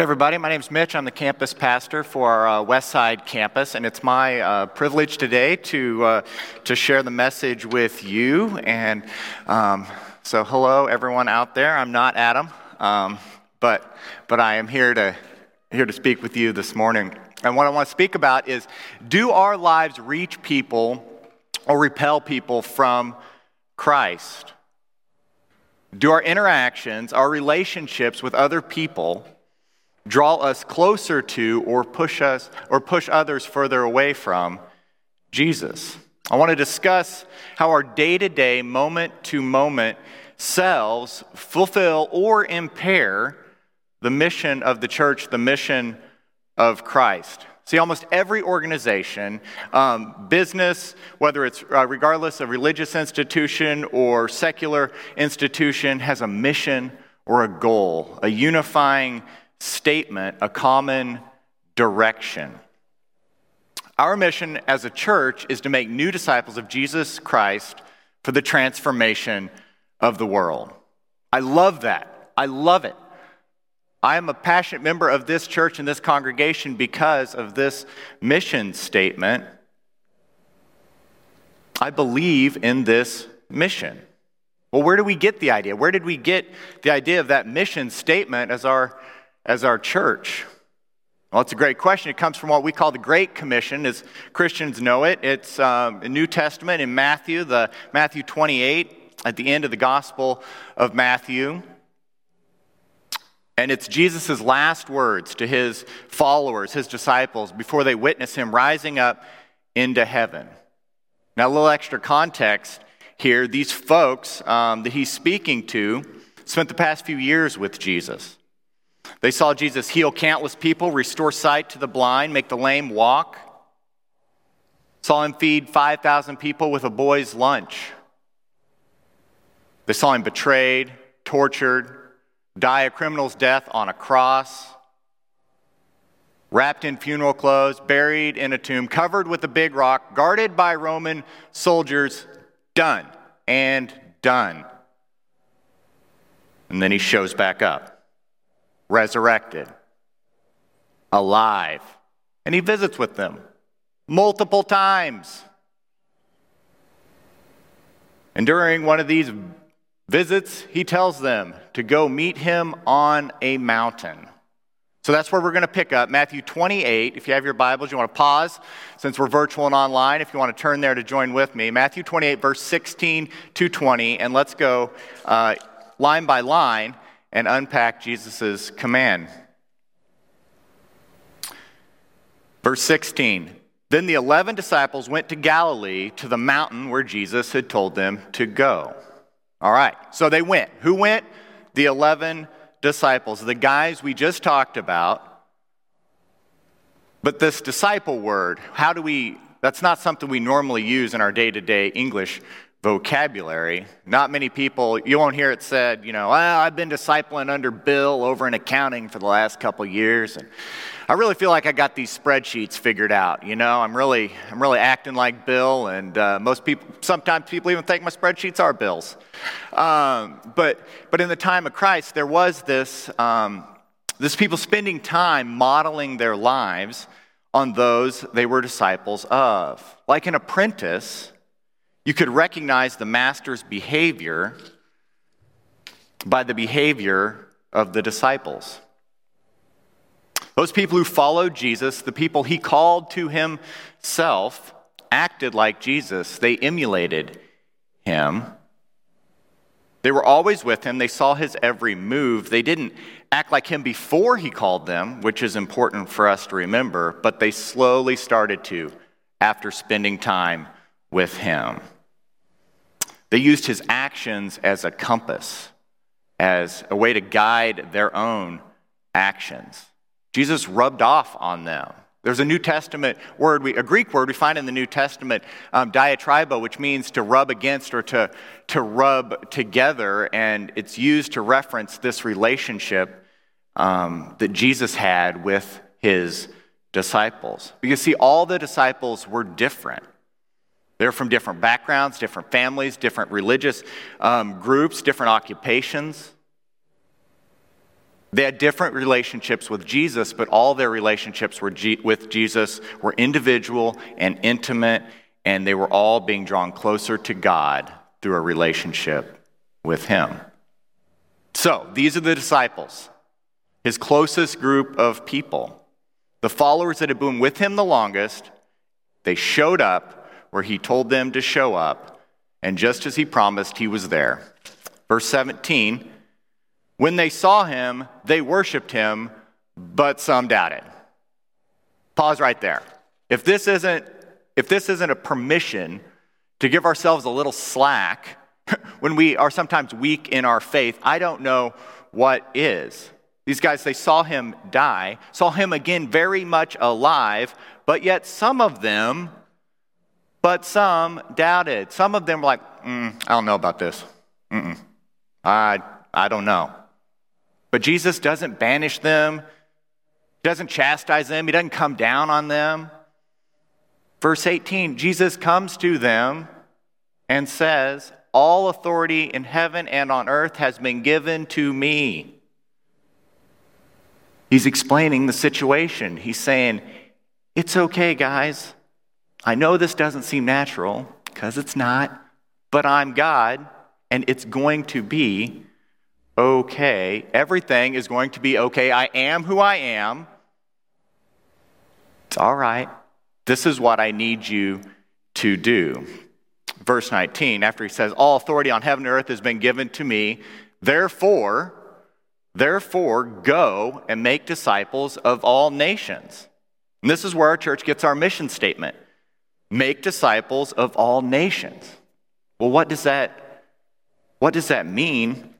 Hey, everybody. My name is Mitch. I'm the campus pastor for our uh, West Side campus, and it's my uh, privilege today to, uh, to share the message with you. And um, so, hello, everyone out there. I'm not Adam, um, but, but I am here to, here to speak with you this morning. And what I want to speak about is do our lives reach people or repel people from Christ? Do our interactions, our relationships with other people, draw us closer to or push us or push others further away from Jesus. I want to discuss how our day-to-day moment to moment selves fulfill or impair the mission of the church, the mission of Christ. See, almost every organization, um, business, whether it's uh, regardless of religious institution or secular institution, has a mission or a goal, a unifying statement, a common direction. Our mission as a church is to make new disciples of Jesus Christ for the transformation of the world. I love that. I love it. I am a passionate member of this church and this congregation because of this mission statement. I believe in this mission. Well, where do we get the idea? Where did we get the idea of that mission statement as our as our church? Well, it's a great question. It comes from what we call the Great Commission, as Christians know it. It's um, New Testament in Matthew, the Matthew 28, at the end of the Gospel of Matthew. And it's Jesus' last words to his followers, his disciples, before they witness him rising up into heaven. Now, a little extra context here. These folks um, that he's speaking to spent the past few years with Jesus. They saw Jesus heal countless people, restore sight to the blind, make the lame walk. Saw him feed 5,000 people with a boy's lunch. They saw him betrayed, tortured, die a criminal's death on a cross, wrapped in funeral clothes, buried in a tomb, covered with a big rock, guarded by Roman soldiers, done and done. And then he shows back up resurrected, alive. And he visits with them multiple times. And during one of these visits, he tells them to go meet him on a mountain. So that's where we're going to pick up Matthew 28. If you have your Bibles, you want to pause since we're virtual and online. If you want to turn there to join with me, Matthew 28, verse 16 to 20, and let's go uh, line by line and unpack Jesus' command. Verse 16 Then the eleven disciples went to Galilee to the mountain where Jesus had told them to go. All right, so they went. Who went? The 11 disciples, the guys we just talked about. But this disciple word, how do we, that's not something we normally use in our day to day English vocabulary. Not many people, you won't hear it said, you know, well, I've been discipling under Bill over in accounting for the last couple years. And I really feel like I got these spreadsheets figured out. You know, I'm really, I'm really acting like Bill, and uh, most people, sometimes people even think my spreadsheets are Bill's. Um, but, but in the time of Christ, there was this, um, this people spending time modeling their lives on those they were disciples of. Like an apprentice you could recognize the master's behavior by the behavior of the disciples. Those people who followed Jesus, the people he called to himself, acted like Jesus. They emulated him. They were always with him. They saw his every move. They didn't act like him before he called them, which is important for us to remember, but they slowly started to after spending time with him. They used his actions as a compass, as a way to guide their own actions. Jesus rubbed off on them. There's a New Testament word, a Greek word we find in the New Testament, um, which means to rub against or to, to rub together, and it's used to reference this relationship um, that Jesus had with his disciples. Because, see, all the disciples were different. They're from different backgrounds, different families, different religious um, groups, different occupations. They had different relationships with Jesus, but all their relationships were G- with Jesus were individual and intimate, and they were all being drawn closer to God through a relationship with Him. So, these are the disciples, his closest group of people, the followers that had been with him the longest. They showed up where he told them to show up, and just as he promised, he was there. Verse 17 when they saw him, they worshiped him, but some doubted. Pause right there. If this isn't, if this isn't a permission to give ourselves a little slack when we are sometimes weak in our faith, I don't know what is. These guys, they saw him die, saw him again very much alive, but yet some of them, but some doubted. Some of them were like, mm, I don't know about this. Mm-mm. I, I don't know. But Jesus doesn't banish them, doesn't chastise them, he doesn't come down on them. Verse 18 Jesus comes to them and says, All authority in heaven and on earth has been given to me. He's explaining the situation. He's saying, It's okay, guys. I know this doesn't seem natural because it's not, but I'm God and it's going to be okay. Everything is going to be okay. I am who I am. It's all right. This is what I need you to do. Verse 19, after he says, All authority on heaven and earth has been given to me, therefore, therefore, go and make disciples of all nations. And this is where our church gets our mission statement make disciples of all nations. Well, what does that, what does that mean?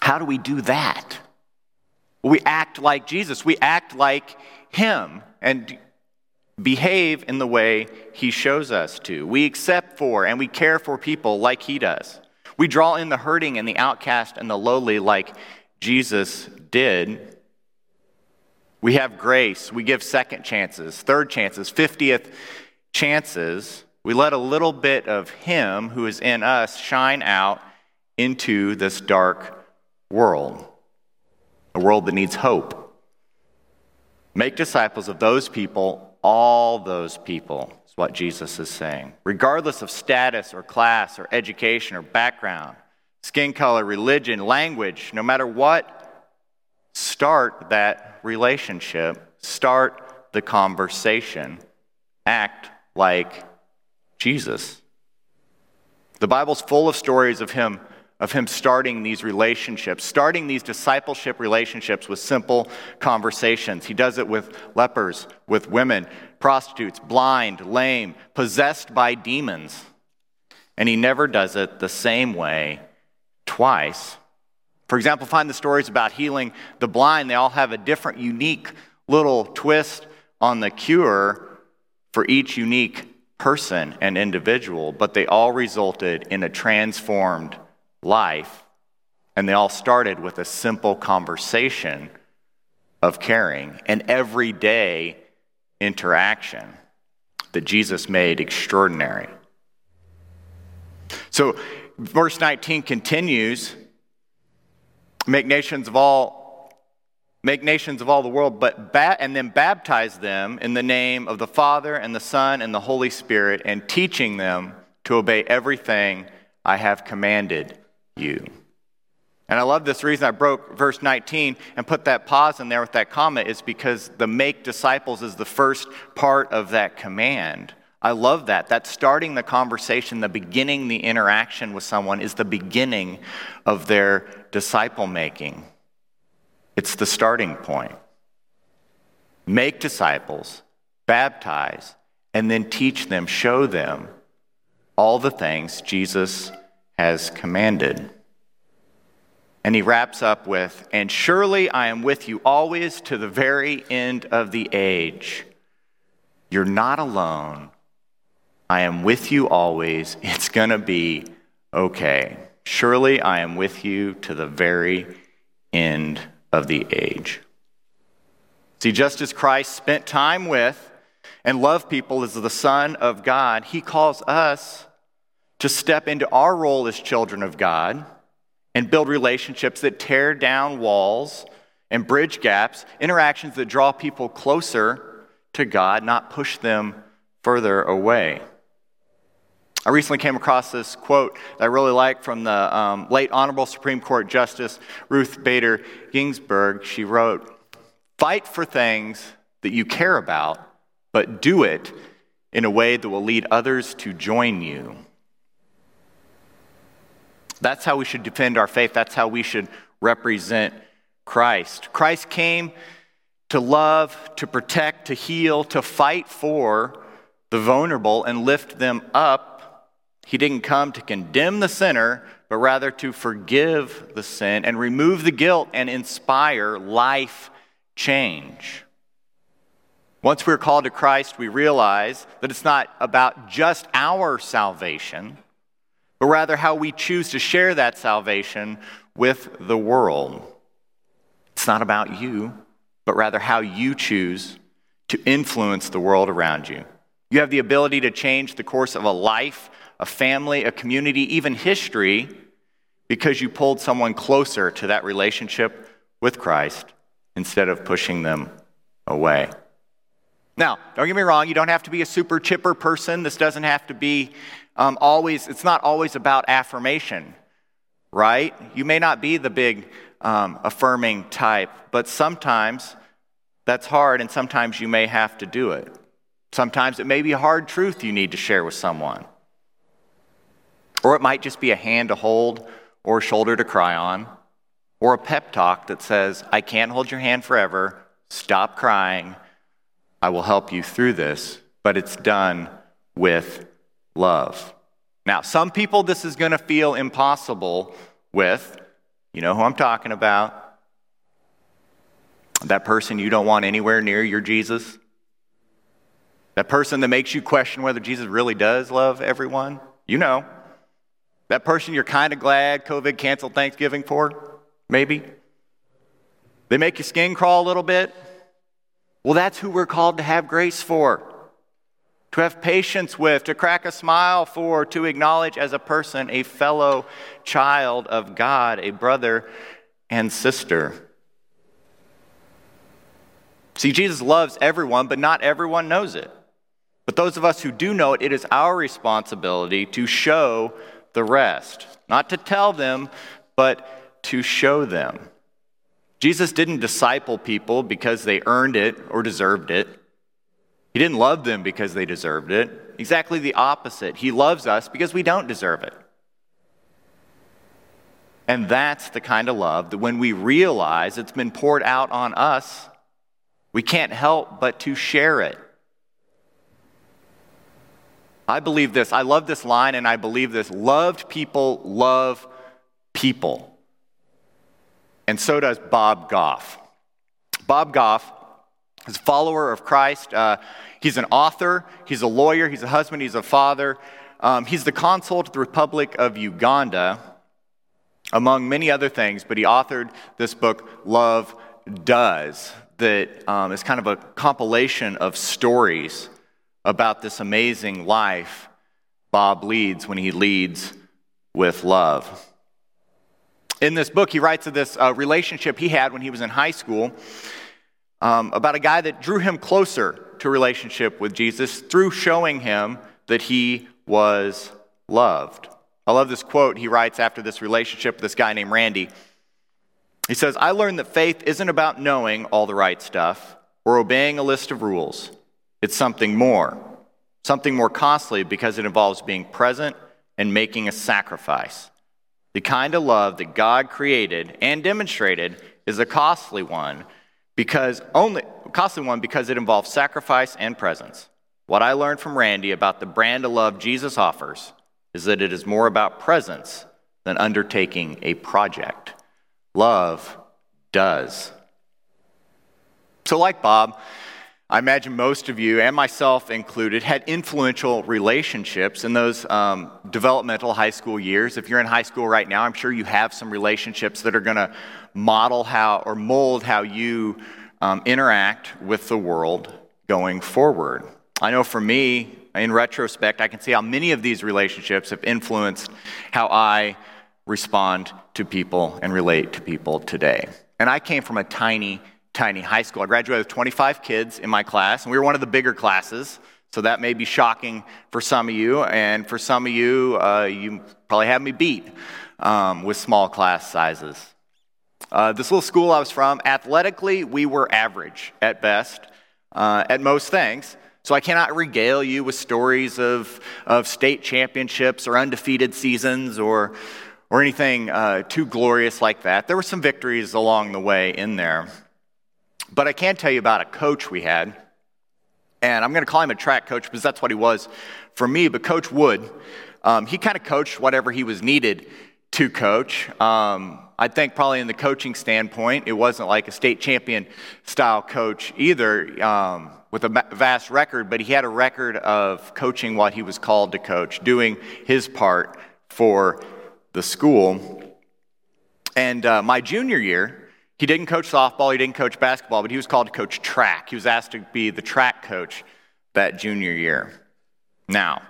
How do we do that? We act like Jesus. We act like Him and behave in the way He shows us to. We accept for and we care for people like He does. We draw in the hurting and the outcast and the lowly like Jesus did. We have grace. We give second chances, third chances, 50th chances. We let a little bit of Him who is in us shine out into this dark world, a world that needs hope. Make disciples of those people, all those people, is what Jesus is saying. Regardless of status or class or education or background, skin color, religion, language, no matter what, start that relationship, start the conversation, act like Jesus. The Bible's full of stories of him of him starting these relationships, starting these discipleship relationships with simple conversations. He does it with lepers, with women, prostitutes, blind, lame, possessed by demons. And he never does it the same way twice. For example, find the stories about healing the blind. They all have a different, unique little twist on the cure for each unique person and individual, but they all resulted in a transformed life, and they all started with a simple conversation of caring, an everyday interaction that Jesus made extraordinary. So, verse 19 continues make nations of all make nations of all the world but ba- and then baptize them in the name of the father and the son and the holy spirit and teaching them to obey everything i have commanded you. And I love this reason I broke verse 19 and put that pause in there with that comma is because the make disciples is the first part of that command. I love that. That starting the conversation, the beginning the interaction with someone is the beginning of their disciple making. It's the starting point. Make disciples, baptize, and then teach them, show them all the things Jesus has commanded. And he wraps up with, And surely I am with you always to the very end of the age. You're not alone. I am with you always. It's going to be okay. Surely I am with you to the very end of the age. See, just as Christ spent time with and loved people as the Son of God, he calls us to step into our role as children of God and build relationships that tear down walls and bridge gaps, interactions that draw people closer to God, not push them further away. I recently came across this quote that I really like from the um, late Honorable Supreme Court Justice Ruth Bader Ginsburg. She wrote, Fight for things that you care about, but do it in a way that will lead others to join you. That's how we should defend our faith. That's how we should represent Christ. Christ came to love, to protect, to heal, to fight for the vulnerable and lift them up. He didn't come to condemn the sinner, but rather to forgive the sin and remove the guilt and inspire life change. Once we're called to Christ, we realize that it's not about just our salvation, but rather how we choose to share that salvation with the world. It's not about you, but rather how you choose to influence the world around you. You have the ability to change the course of a life, a family, a community, even history, because you pulled someone closer to that relationship with Christ instead of pushing them away. Now, don't get me wrong, you don't have to be a super chipper person. This doesn't have to be um, always, it's not always about affirmation, right? You may not be the big um, affirming type, but sometimes that's hard and sometimes you may have to do it. Sometimes it may be a hard truth you need to share with someone. Or it might just be a hand to hold or a shoulder to cry on, or a pep talk that says, I can't hold your hand forever, stop crying, I will help you through this, but it's done with love. Now, some people this is going to feel impossible with. You know who I'm talking about. That person you don't want anywhere near your Jesus. That person that makes you question whether Jesus really does love everyone. You know. That person you're kind of glad COVID canceled Thanksgiving for, maybe. They make your skin crawl a little bit. Well, that's who we're called to have grace for to have patience with, to crack a smile for, to acknowledge as a person, a fellow child of God, a brother and sister. See, Jesus loves everyone, but not everyone knows it. But those of us who do know it, it is our responsibility to show the rest. Not to tell them, but to show them. Jesus didn't disciple people because they earned it or deserved it. He didn't love them because they deserved it. Exactly the opposite. He loves us because we don't deserve it. And that's the kind of love that when we realize it's been poured out on us, we can't help but to share it. I believe this. I love this line and I believe this. Loved people love people. And so does Bob Goff. Bob Goff is a follower of Christ. Uh, He's an author, he's a lawyer, he's a husband, he's a father. Um, he's the consul to the Republic of Uganda, among many other things, but he authored this book, Love Does, that um, is kind of a compilation of stories about this amazing life Bob leads when he leads with love. In this book, he writes of this uh, relationship he had when he was in high school um, about a guy that drew him closer to relationship with Jesus through showing him that he was loved. I love this quote he writes after this relationship with this guy named Randy. He says, I learned that faith isn't about knowing all the right stuff or obeying a list of rules. It's something more, something more costly because it involves being present and making a sacrifice. The kind of love that God created and demonstrated is a costly one because only costly one because it involves sacrifice and presence. What I learned from Randy about the brand of love Jesus offers is that it is more about presence than undertaking a project. Love does. So, like Bob, I imagine most of you, and myself included, had influential relationships in those um, developmental high school years. If you're in high school right now, I'm sure you have some relationships that are going to model how or mold how you um, interact with the world going forward. I know for me, in retrospect, I can see how many of these relationships have influenced how I respond to people and relate to people today. And I came from a tiny, tiny high school. I graduated with 25 kids in my class, and we were one of the bigger classes. So that may be shocking for some of you, and for some of you, uh, you probably have me beat um, with small class sizes. Uh, this little school I was from, athletically, we were average at best, uh, at most things. So I cannot regale you with stories of, of state championships or undefeated seasons or, or anything uh, too glorious like that. There were some victories along the way in there. But I can tell you about a coach we had. And I'm going to call him a track coach because that's what he was for me. But Coach Wood, um, he kind of coached whatever he was needed to coach. Um, I think probably in the coaching standpoint, it wasn't like a state champion style coach either. Um, with a vast record, but he had a record of coaching what he was called to coach, doing his part for the school. And uh, my junior year, he didn't coach softball, he didn't coach basketball, but he was called to coach track. He was asked to be the track coach that junior year. Now,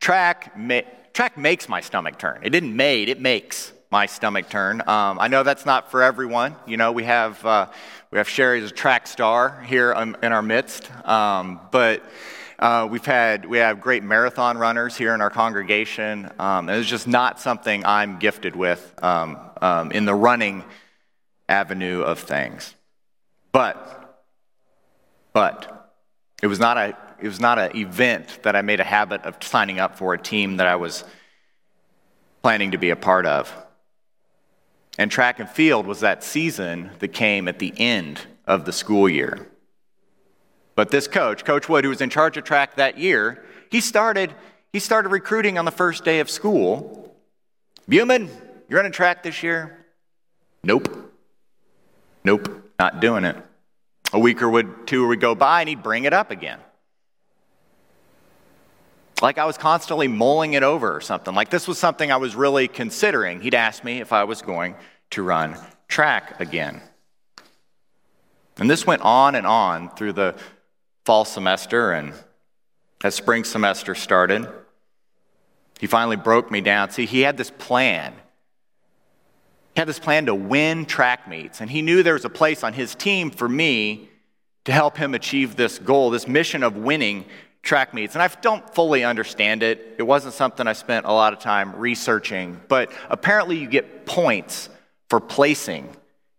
track, ma- track makes my stomach turn. It didn't made, it makes my stomach turn. Um, I know that's not for everyone. You know, we have, uh, we have Sherry as a track star here in our midst, um, but uh, we've had, we have great marathon runners here in our congregation. Um, it's just not something I'm gifted with um, um, in the running avenue of things. But, but, it was not a, it was not an event that I made a habit of signing up for a team that I was planning to be a part of. And track and field was that season that came at the end of the school year. But this coach, Coach Wood, who was in charge of track that year, he started, he started recruiting on the first day of school. Buman, you're running track this year? Nope. Nope, not doing it. A week or two would go by and he'd bring it up again like I was constantly mulling it over or something. Like this was something I was really considering. He'd ask me if I was going to run track again. And this went on and on through the fall semester and as spring semester started. He finally broke me down. See, he had this plan. He had this plan to win track meets, and he knew there was a place on his team for me to help him achieve this goal, this mission of winning track meets. And I don't fully understand it. It wasn't something I spent a lot of time researching, but apparently you get points for placing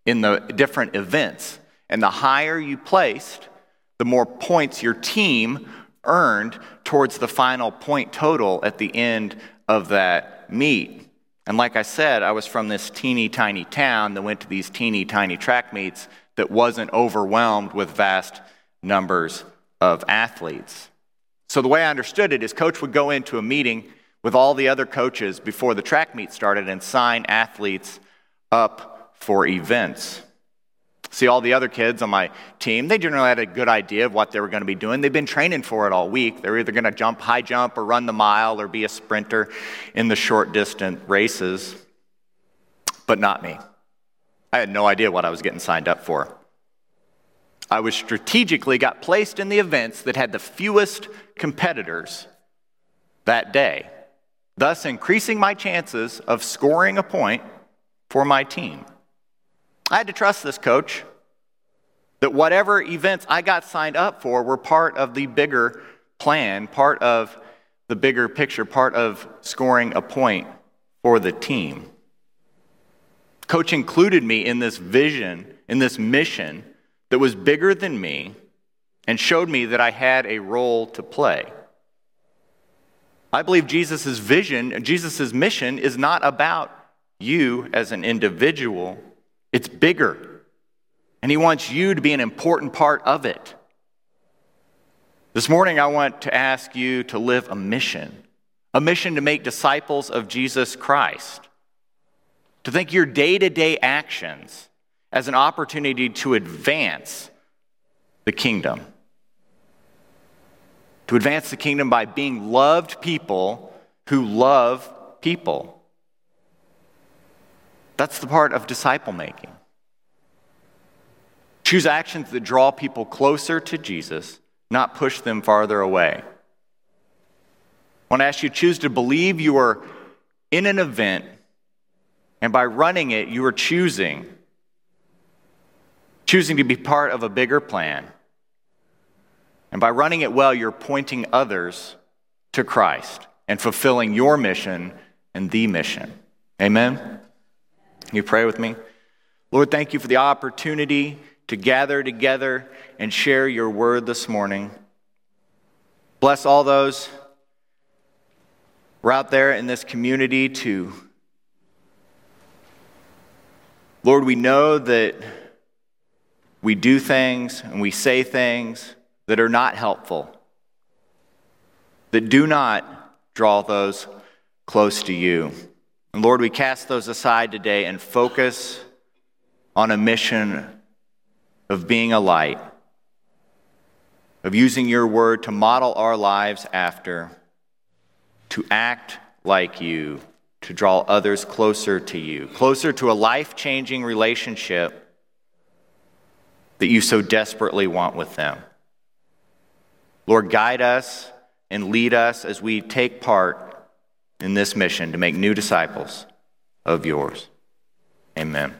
in the different events. And the higher you placed, the more points your team earned towards the final point total at the end of that meet. And like I said, I was from this teeny tiny town that went to these teeny tiny track meets that wasn't overwhelmed with vast numbers of athletes. So the way I understood it is coach would go into a meeting with all the other coaches before the track meet started and sign athletes up for events. See, all the other kids on my team, they generally had a good idea of what they were going to be doing. They've been training for it all week. They're either going to jump high jump or run the mile or be a sprinter in the short distance races. But not me. I had no idea what I was getting signed up for. I was strategically got placed in the events that had the fewest competitors that day, thus increasing my chances of scoring a point for my team. I had to trust this coach that whatever events I got signed up for were part of the bigger plan, part of the bigger picture, part of scoring a point for the team. Coach included me in this vision, in this mission that was bigger than me and showed me that I had a role to play. I believe Jesus' vision, Jesus' mission is not about you as an individual, it's bigger. And he wants you to be an important part of it. This morning, I want to ask you to live a mission, a mission to make disciples of Jesus Christ, to think your day to day actions as an opportunity to advance the kingdom. To advance the kingdom by being loved people who love people. That's the part of disciple making. Choose actions that draw people closer to Jesus, not push them farther away. I want to ask you choose to believe you are in an event, and by running it, you are choosing choosing to be part of a bigger plan. And by running it well, you're pointing others to Christ and fulfilling your mission and the mission. Amen? You pray with me? Lord, thank you for the opportunity to gather together and share your word this morning. Bless all those we're out there in this community to, Lord, we know that we do things and we say things that are not helpful, that do not draw those close to you. And Lord, we cast those aside today and focus on a mission of being a light, of using your word to model our lives after to act like you, to draw others closer to you, closer to a life changing relationship that you so desperately want with them. Lord, guide us and lead us as we take part in this mission to make new disciples of yours. Amen.